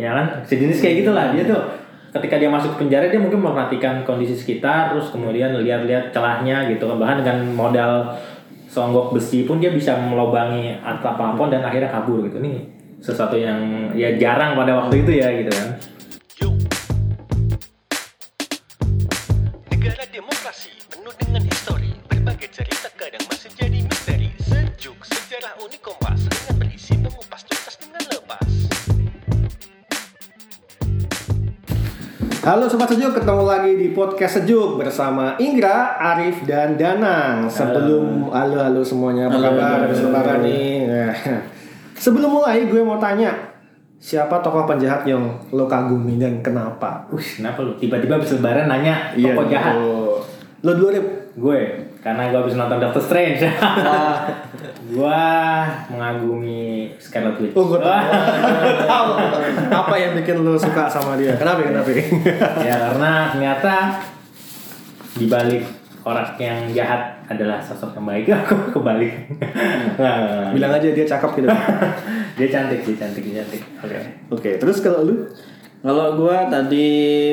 ya kan sejenis kayak gitulah. Dia tuh ketika dia masuk penjara dia mungkin memperhatikan kondisi sekitar terus kemudian lihat-lihat celahnya gitu kan. Bahkan dengan modal songgok besi pun dia bisa melobangi atap apa pun dan akhirnya kabur gitu. Nih sesuatu yang ya jarang pada waktu itu ya gitu kan Halo Sobat Sejuk, ketemu lagi di podcast Sejuk bersama Inggra, Arif, dan Danang. Sebelum halo halo semuanya, apa kabar? Habis lebaran nih. Nah, sebelum mulai gue mau tanya, siapa tokoh penjahat yang lo kagumi dan kenapa? Wih, kenapa lu tiba-tiba habis lebaran nanya tokoh jahat gitu. Lo dulu Rip. gue karena gue habis nonton Doctor Strange gue mengagumi Scarlet Witch Oh, gue tahu. Tahu. Apa yang bikin lo suka sama dia? Kenapa? Kenapa? ya karena ternyata di balik orang yang jahat adalah sosok yang baik aku kebalik Nah, Bilang aja dia cakep gitu. dia cantik dia cantik dia cantik oke Oke, terus kalau lu? Kalau gua tadi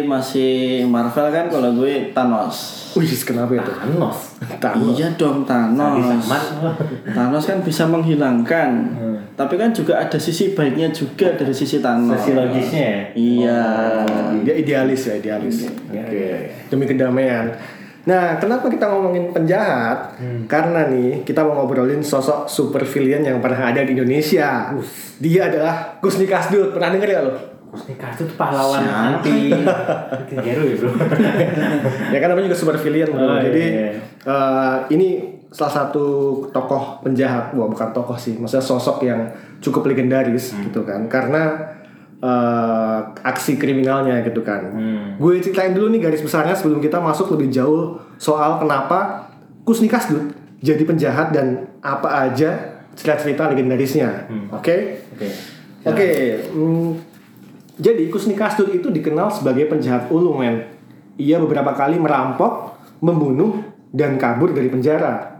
masih Marvel kan, kalau gue Thanos. Wih, kenapa itu? Thanos Thanos. Iya dong Thanos. Thanos kan bisa menghilangkan. Hmm. Tapi kan juga ada sisi baiknya juga dari sisi Thanos. sosiologisnya ya Iya. Dia idealis ya, idealis. Iya, Oke. iya. Demi kedamaian. Nah, kenapa kita ngomongin penjahat? Karena nih kita mau ngobrolin sosok super villain yang pernah ada di Indonesia. Dia adalah Kusni Kasdut. Pernah denger ya lo? Kusnika itu tuh pahlawan Siapa? anti anti hero ya bro ya kan namanya juga super villain bro. Oh, Jadi iya, iya. eh, ini salah satu tokoh penjahat. Wah, bukan tokoh sih. Maksudnya sosok yang cukup legendaris Hmm. gitu kan. Karena eh, aksi kriminalnya gitu kan. Hmm. Gue ceritain dulu nih garis besarnya sebelum kita masuk lebih jauh soal kenapa Kusni Kasdut jadi penjahat dan apa aja cerita-cerita legendarisnya. Oke? oke Oke. hmm, jadi Kusni Kasdut itu dikenal sebagai penjahat ulu men. Ia beberapa kali merampok, membunuh, dan kabur dari penjara.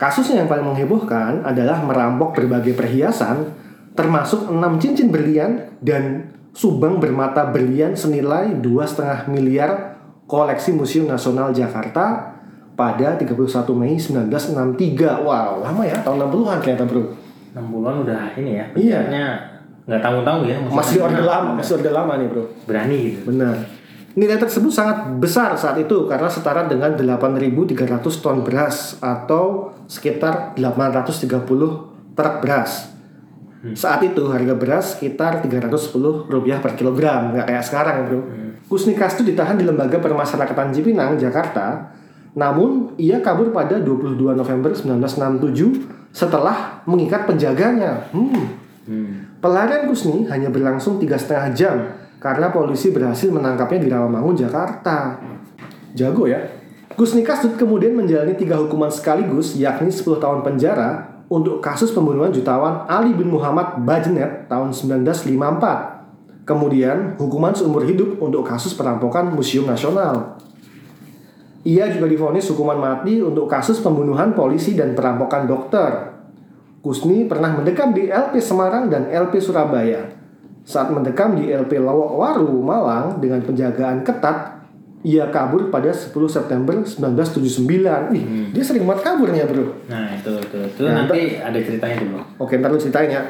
Kasusnya yang paling menghebohkan adalah merampok berbagai perhiasan, termasuk 6 cincin berlian dan subang bermata berlian senilai 2,5 miliar koleksi Museum Nasional Jakarta pada 31 Mei 1963. Wow, lama ya, tahun 60-an ternyata bro. 6 bulan udah ini ya Iya. Nggak tanggung-tanggung ya Masih orde lama, masih orde lama nih bro. berani gitu Benar. Nilai tersebut sangat besar saat itu karena setara dengan 8.300 ton beras atau sekitar 830 truk beras. Saat itu harga beras sekitar 310 rupiah per kilogram, nggak kayak sekarang bro. Kusni Kastu ditahan di Lembaga Permasyarakatan Cipinang, Jakarta. Namun ia kabur pada 22 November 1967 setelah mengikat penjaganya. Hmm. Pelarian Kusni hanya berlangsung tiga setengah jam karena polisi berhasil menangkapnya di Rawamangun, Jakarta. Jago ya. Kusni Kasdut kemudian menjalani tiga hukuman sekaligus, yakni 10 tahun penjara untuk kasus pembunuhan jutawan Ali bin Muhammad Bajenet tahun 1954. Kemudian hukuman seumur hidup untuk kasus perampokan Museum Nasional. Ia juga divonis hukuman mati untuk kasus pembunuhan polisi dan perampokan dokter. Kusni pernah mendekam di LP Semarang dan LP Surabaya. Saat mendekam di LP Lawak Waru, Malang dengan penjagaan ketat, ia kabur pada 10 September 1979. Wih, dia sering banget kaburnya, bro. nah itu itu itu Nah, nanti ada ceritanya tuh bro Oke, ntar lu ceritain ya.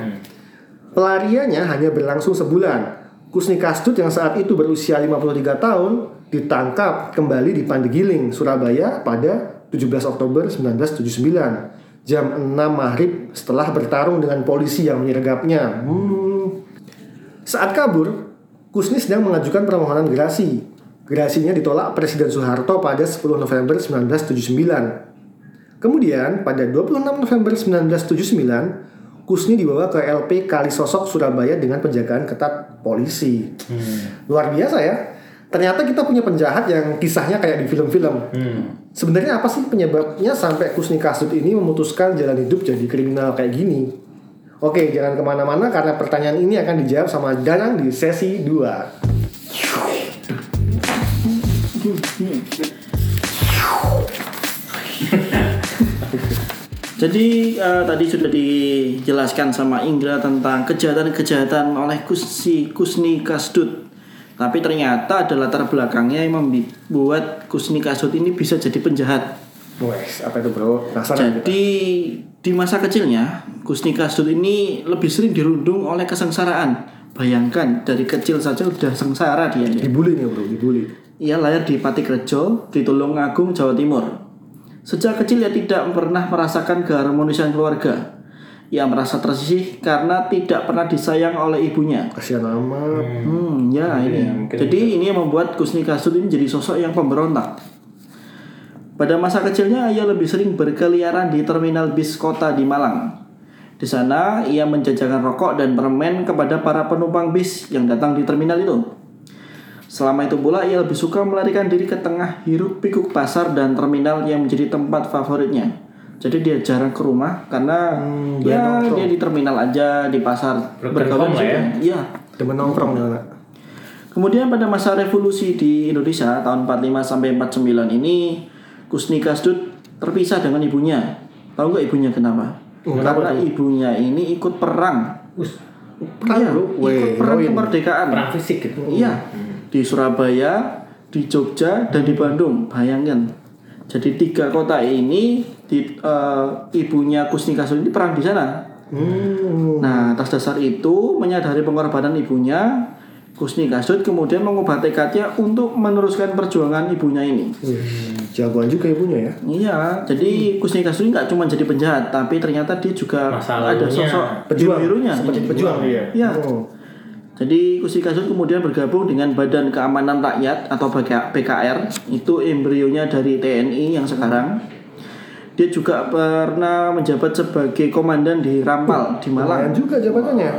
Pelariannya hanya berlangsung sebulan. Kusni Kastut yang saat itu berusia 53 tahun ditangkap kembali di Pandegiling, Surabaya pada 17 Oktober 1979. Jam 6 maghrib setelah bertarung dengan polisi yang menyergapnya. Hmm. Saat kabur, Kusni sedang mengajukan permohonan gerasi. Gerasinya ditolak Presiden Soeharto pada 10 November 1979. Kemudian pada 26 November 1979, Kusni dibawa ke LP Kalisosok Surabaya dengan penjagaan ketat polisi. Luar biasa ya. Ternyata kita punya penjahat yang kisahnya kayak di film-film. Sebenarnya apa sih penyebabnya sampai Kusni Kasut ini memutuskan jalan hidup jadi kriminal kayak gini? Oke, jangan ke mana-mana karena pertanyaan ini akan dijawab sama Danang di sesi 2. Jadi eh, tadi sudah dijelaskan sama Indra tentang kejahatan-kejahatan oleh Kusi Kusni Kasdut. Tapi ternyata ada latar belakangnya yang membuat Kusni Kasdut ini bisa jadi penjahat. Wes, apa itu bro? Penasaran kita. Jadi di masa kecilnya Kusni Kasdut ini lebih sering dirundung oleh kesengsaraan. Bayangkan dari kecil saja udah sengsara dia. Dibully nih bro, dibully. Ia lahir di Patikrejo, di Tulungagung, Jawa Timur. Sejak kecil ia tidak pernah merasakan keharmonisan keluarga. Ia merasa tersisih karena tidak pernah disayang oleh ibunya. Kasihan amat. Hmm, ya ini. mungkin Jadi ini yang membuat Kusni Kasut ini jadi sosok yang pemberontak. Pada masa kecilnya ia lebih sering berkeliaran di terminal bis kota di Malang. Di sana ia menjajakan rokok dan permen kepada para penumpang bis yang datang di terminal itu. Selama itu pula ia lebih suka melarikan diri ke tengah hiruk pikuk pasar dan terminal yang menjadi tempat favoritnya. Jadi dia jarang ke rumah karena dia ya nongkrong. dia di terminal aja di pasar bergaul situ. ya. Iya. Demen nongkrong anak. Kemudian pada masa revolusi di Indonesia tahun 45 sampai 49 ini Kusni Kasdut terpisah dengan ibunya. Tahu nggak ibunya kenapa? Oh, Karena tuh? ibunya ini ikut perang. Us, Perang, Iya, bro. ikut perang heroin. kemerdekaan. perang fisik gitu. Iya, di Surabaya, di Jogja, dan di Bandung. Bayangkan. Jadi tiga kota ini di, eh, ibunya Kusni Kasdut ini perang di sana. Hmm. Nah, atas dasar itu menyadari pengorbanan ibunya, Kusni Kasdut kemudian mengubah tekadnya untuk meneruskan perjuangan ibunya ini. Wih, jagoan juga ibunya ya. Iya, jadi Kusni Kasdut ini nggak cuma jadi penjahat, tapi ternyata dia juga Masa ada sosok Pejuang. biru-birunya. Seperti pejuang dia. Iya. Oh. Jadi Kusni Kasdut kemudian bergabung dengan Badan Keamanan Rakyat atau BKR, itu embrionya dari TNI yang sekarang. Dia juga pernah menjabat sebagai komandan di Rampal di Malang. Juga jabatannya.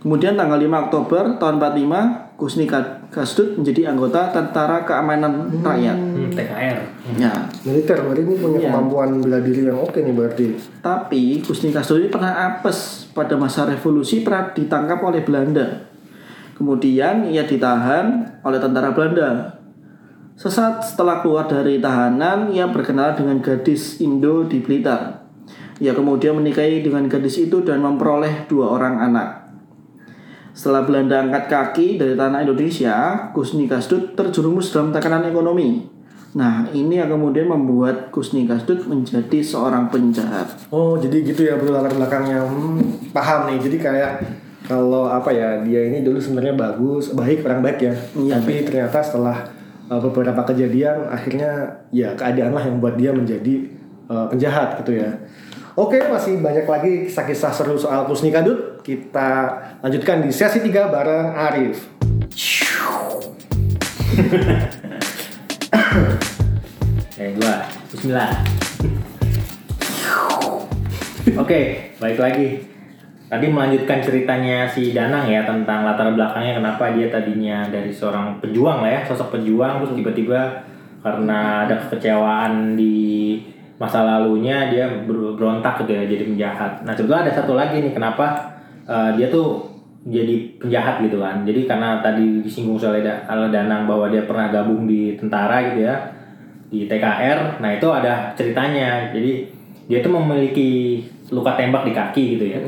Kemudian tanggal 5 Oktober tahun 45, Kusni Ka- Kasdut menjadi anggota Tentara Keamanan Rakyat. Hmm, TKR. Ya, Militer berarti ini punya Iya. kemampuan bela diri yang oke nih berarti. tapi Kusni Kasdut ini pernah apes pada masa revolusi pernah ditangkap oleh Belanda. Kemudian ia ditahan oleh tentara Belanda. Sesaat setelah keluar dari tahanan, ia berkenalan dengan gadis Indo di Blitar. Ia kemudian menikahi dengan gadis itu dan memperoleh dua orang anak. Setelah Belanda angkat kaki dari tanah Indonesia, Kusni Kasdut terjerumus dalam tekanan ekonomi. Nah, ini yang kemudian membuat Kusni Kasdut menjadi seorang penjahat. Oh jadi gitu ya bro latar belakangnya. Hmm, paham nih. Jadi kayak kalau apa ya dia ini dulu sebenarnya bagus, baik orang baik ya. Iya, Tapi ternyata setelah uh, beberapa kejadian akhirnya ya keadaan lah yang membuat dia menjadi uh, penjahat gitu ya. Oke masih banyak lagi kisah-kisah seru soal Kusni Kadut. Kita lanjutkan di sesi 3 bareng Arif. Kayak gua. Bismillah. Oke, balik lagi. Tadi melanjutkan ceritanya si Danang ya tentang latar belakangnya kenapa dia tadinya dari seorang pejuang lah ya, sosok pejuang terus tiba-tiba karena ada kekecewaan di masa lalunya dia ber- berontak gitu ya jadi penjahat. Nah, sebetulnya ada satu lagi nih kenapa eh, dia tuh jadi penjahat gitu kan. Jadi karena tadi disinggung Da- oleh Danang bahwa dia pernah gabung di tentara gitu ya di TKR. Nah itu ada ceritanya. Jadi dia itu memiliki luka tembak di kaki gitu ya.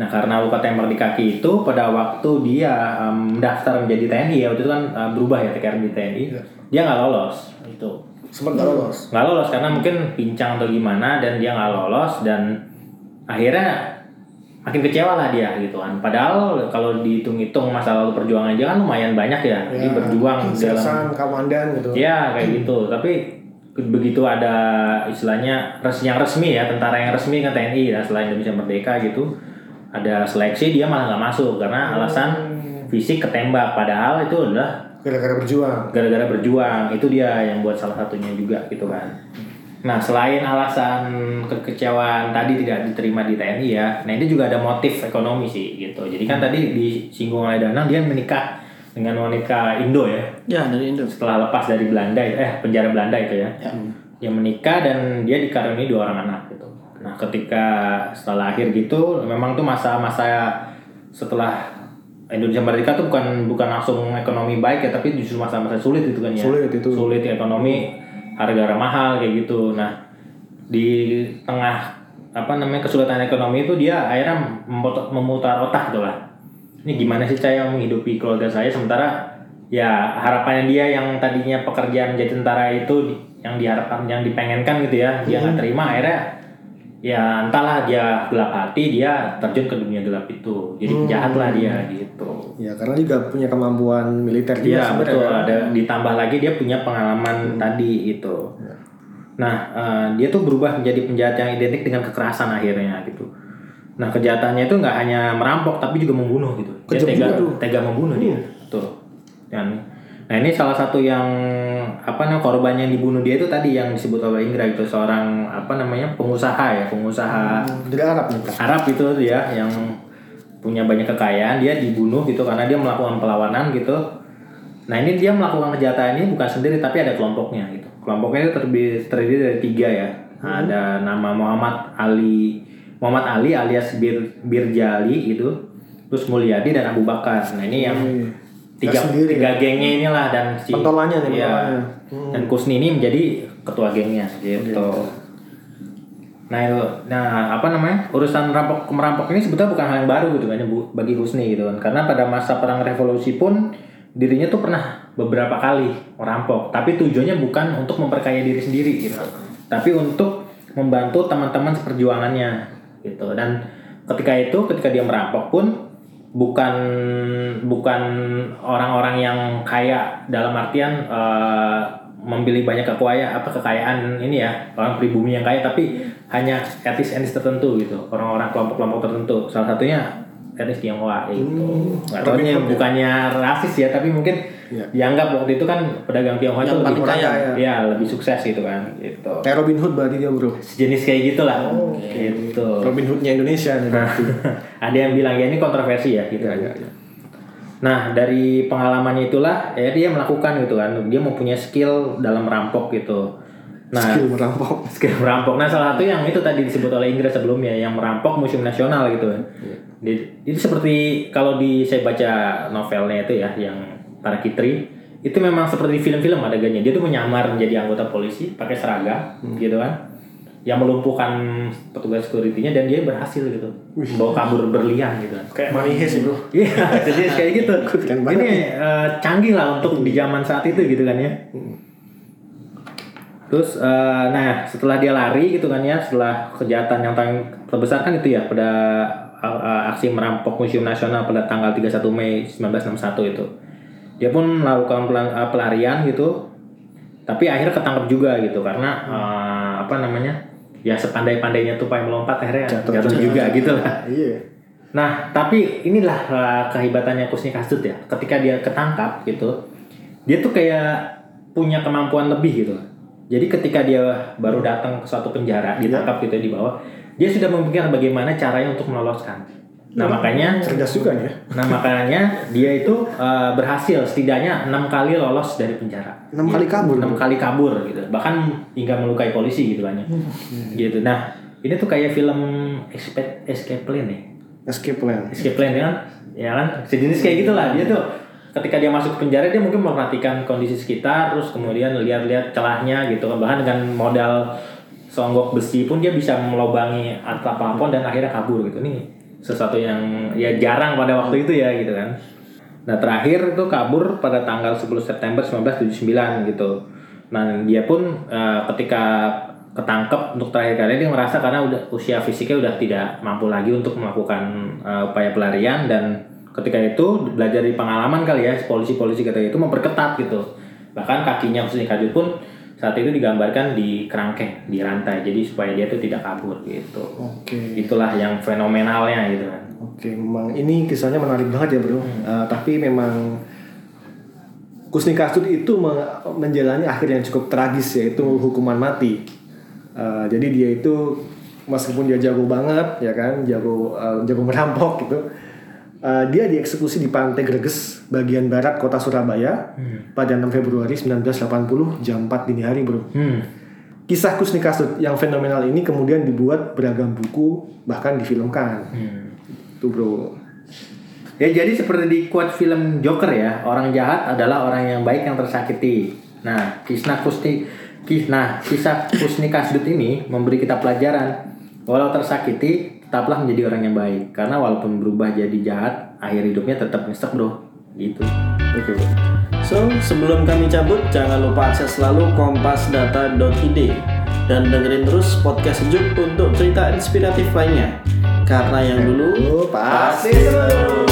Nah karena luka tembak di kaki itu pada waktu dia um, mendaftar menjadi TNI ya waktu itu kan uh, berubah ya TKR menjadi TNI. Dia nggak lolos itu. Sempat nggak lolos. Nggak lolos karena mungkin pincang atau gimana dan dia nggak lolos dan akhirnya makin kecewa lah dia gitu kan. Padahal kalau dihitung-hitung masa lalu perjuangan dia kan lumayan banyak ya. Dia berjuang dalam komandan gitu. Ya kayak gitu. Tapi begitu ada istilahnya res yang resmi ya tentara yang resmi kan TNI ya selain Indonesia Merdeka gitu ada seleksi dia malah nggak masuk karena alasan fisik ketembak padahal itu adalah Gara-gara berjuang. gara-gara berjuang itu dia yang buat salah satunya juga gitu kan. Nah selain alasan kekecewaan tadi tidak diterima di TNI ya, nah ini juga ada motif ekonomi sih gitu. Jadi kan tadi disinggung oleh Danang dia menikah dengan wanita Indo ya Ya, dari Indo. setelah lepas dari Belanda itu eh penjara Belanda itu ya. Ya. Dia menikah dan dia dikaruniai dua orang anak gitu. Nah, ketika setelah lahir gitu memang tuh masa-masa setelah Indonesia merdeka tuh bukan bukan langsung ekonomi baik ya, tapi justru masa-masa sulit itu kan ya. Sulit itu. Sulit ekonomi, harga mahal kayak gitu. Nah, di tengah apa namanya kesulitan ekonomi itu dia akhirnya memutar, otak gitu lah. Ini gimana sih saya menghidupi keluarga saya sementara ya harapannya dia yang tadinya pekerjaan menjadi tentara itu yang diharapkan yang dipengenkan gitu ya dia nggak terima akhirnya ya entahlah dia gelap hati dia terjun ke dunia gelap itu jadi penjahat lah dia gitu Ya karena juga punya kemampuan militer juga Iya sebenarnya betul. kan. Ada ditambah lagi dia punya pengalaman tadi gitu. Nah eh, dia tuh berubah menjadi penjahat yang identik dengan kekerasan akhirnya gitu. Nah kejahatannya itu nggak hanya merampok tapi juga membunuh gitu. Dia tega, juga tega membunuh dia. Tuh. Dan nah ini salah satu yang apa namanya korban yang dibunuh dia itu tadi yang disebut oleh Indra itu seorang apa namanya pengusaha ya pengusaha Dari Arab nih. Pak. Arab itu dia yang punya banyak kekayaan dia dibunuh gitu karena dia melakukan perlawanan gitu. Nah ini dia melakukan kejahatan ini bukan sendiri tapi ada kelompoknya gitu. Kelompoknya itu terdiri, terdiri dari tiga ya. Ada nama Muhammad Ali Muhammad Ali alias Bir Birjali itu terus Mulyadi dan Abu Bakar. Nah ini yang tiga sendiri tiga gengnya inilah dan si Pentolannya nih, Iya. pentolannya. dan Kusni ini menjadi ketua gengnya gitu. Nah itu, nah apa namanya? Urusan rampok merampok ini sebetulnya bukan hal yang baru gitu kan ya, bagi Husni gitu kan. Karena pada masa perang revolusi pun dirinya tuh pernah beberapa kali merampok. Tapi tujuannya bukan untuk memperkaya diri sendiri gitu. Tapi untuk membantu teman-teman seperjuangannya gitu. Dan ketika itu ketika dia merampok pun bukan bukan orang-orang yang kaya dalam artian eh, membeli banyak kekayaan apa kekayaan ini ya orang pribumi yang kaya tapi hanya etis etis tertentu gitu orang-orang kelompok-kelompok tertentu. Salah satunya etnis Tionghoa gitu. Nggak tahu ini bukannya rasis ya tapi mungkin Iya. dianggap waktu itu kan pedagang Tionghoa itu lebih kaya. ya lebih sukses gitu kan gitu Kayak Robin Hood berarti dia bro. sejenis kayak gitulah gitu Robin Hoodnya Indonesia nih ada yang bilang ya ini kontroversi ya gitu Iya, iya, iya. Nah dari pengalamannya itulah ya dia melakukan gitu kan dia mempunyai skill dalam merampok gitu. Nah Skill merampok. skill merampok. Nah salah satu yang itu tadi disebut oleh Inggris sebelumnya yang merampok museum nasional gitu kan. Di- Itu seperti kalau di saya baca novelnya itu ya yang para Kitri itu memang seperti film-film adegannya dia tuh menyamar menjadi anggota polisi pakai seragam gitu kan yang melumpuhkan petugas security-nya dan dia berhasil gitu bawa kabur berlian gitu kan Kayak Money Heist bro. Iya, jadi kayak gitu. Keren banget Ini eh, canggih lah untuk di zaman saat itu gitu kan ya. Terus, eh, nah setelah dia lari gitu kan ya, setelah kejahatan yang paling terbesar kan itu ya pada eh, aksi merampok Museum Nasional pada tanggal 31 Mei 1961 itu. Dia pun melakukan eh, pelarian gitu, tapi akhirnya ketangkep juga gitu karena eh, apa namanya? Ya sepandai-pandainya tupai melompat akhirnya jatuh, juga gitu lah. Iya. Nah, tapi inilah uh, kehebatannya Kusni Kasut ya. Ketika dia ketangkap gitu, dia tuh kayak punya kemampuan lebih gitu. Jadi ketika dia baru datang ke suatu penjara, ditangkap gitu ya di bawah, dia sudah memikirkan bagaimana caranya untuk meloloskan. Nah, makanya Cerdas juga nih ya. nah makanya dia itu uh, berhasil setidaknya enam kali lolos dari penjara. Enam kali kabur. Enam kali kabur gitu. Bahkan hingga melukai polisi gitu kan ya. Gitu. Nah, ini tuh kayak film Escape, Escape Plan nih Escape plan. escape plan ya kan ya kan sejenis kayak gitulah dia tuh ketika dia masuk ke penjara dia mungkin memperhatikan kondisi sekitar terus kemudian lihat-lihat celahnya gitu kan bahkan dengan modal songgok besi pun dia bisa melobangi atap plafon dan akhirnya kabur gitu nih sesuatu yang ya jarang pada waktu itu ya gitu kan. Nah terakhir itu kabur pada tanggal 10 September 1979 gitu. Nah dia pun eh, ketika ketangkep untuk terakhir kali dia merasa karena udah usia fisiknya udah tidak mampu lagi untuk melakukan eh, upaya pelarian dan ketika itu belajar dari pengalaman kali ya polisi-polisi ketika itu memperketat gitu. Bahkan kakinya khususnya Kajut pun saat itu digambarkan di kerangkeng di rantai jadi supaya dia tuh tidak kabur gitu Oke. itulah yang fenomenalnya gitu kan Oke, memang ini kisahnya menarik banget ya bro. Eh, tapi memang Kusni Kasut itu me- menjalani akhir yang cukup tragis yaitu hukuman mati. Eh, jadi dia itu meskipun dia jago banget ya kan, jago eh, jago merampok gitu, eh, dia dieksekusi di Pantai Greges bagian barat kota Surabaya pada 6 Februari 1980 jam 4 dini hari bro. hmm. Kisah Kusni Kasut yang fenomenal ini kemudian dibuat beragam buku bahkan difilmkan. Hmm. Tuh bro. Ya jadi seperti di quote film Joker ya, orang jahat adalah orang yang baik yang tersakiti. Nah, kisah Kusni kis- nah, kisah Kusni Kasdut ini memberi kita pelajaran Walau tersakiti, tetaplah menjadi orang yang baik. Karena walaupun berubah jadi jahat, akhir hidupnya tetap nyesek bro. Gitu. Oke. So, sebelum kami cabut, jangan lupa akses selalu kompasdata.id dan dengerin terus podcast sejuk untuk cerita inspiratif lainnya. Karena yang dulu pasti seru.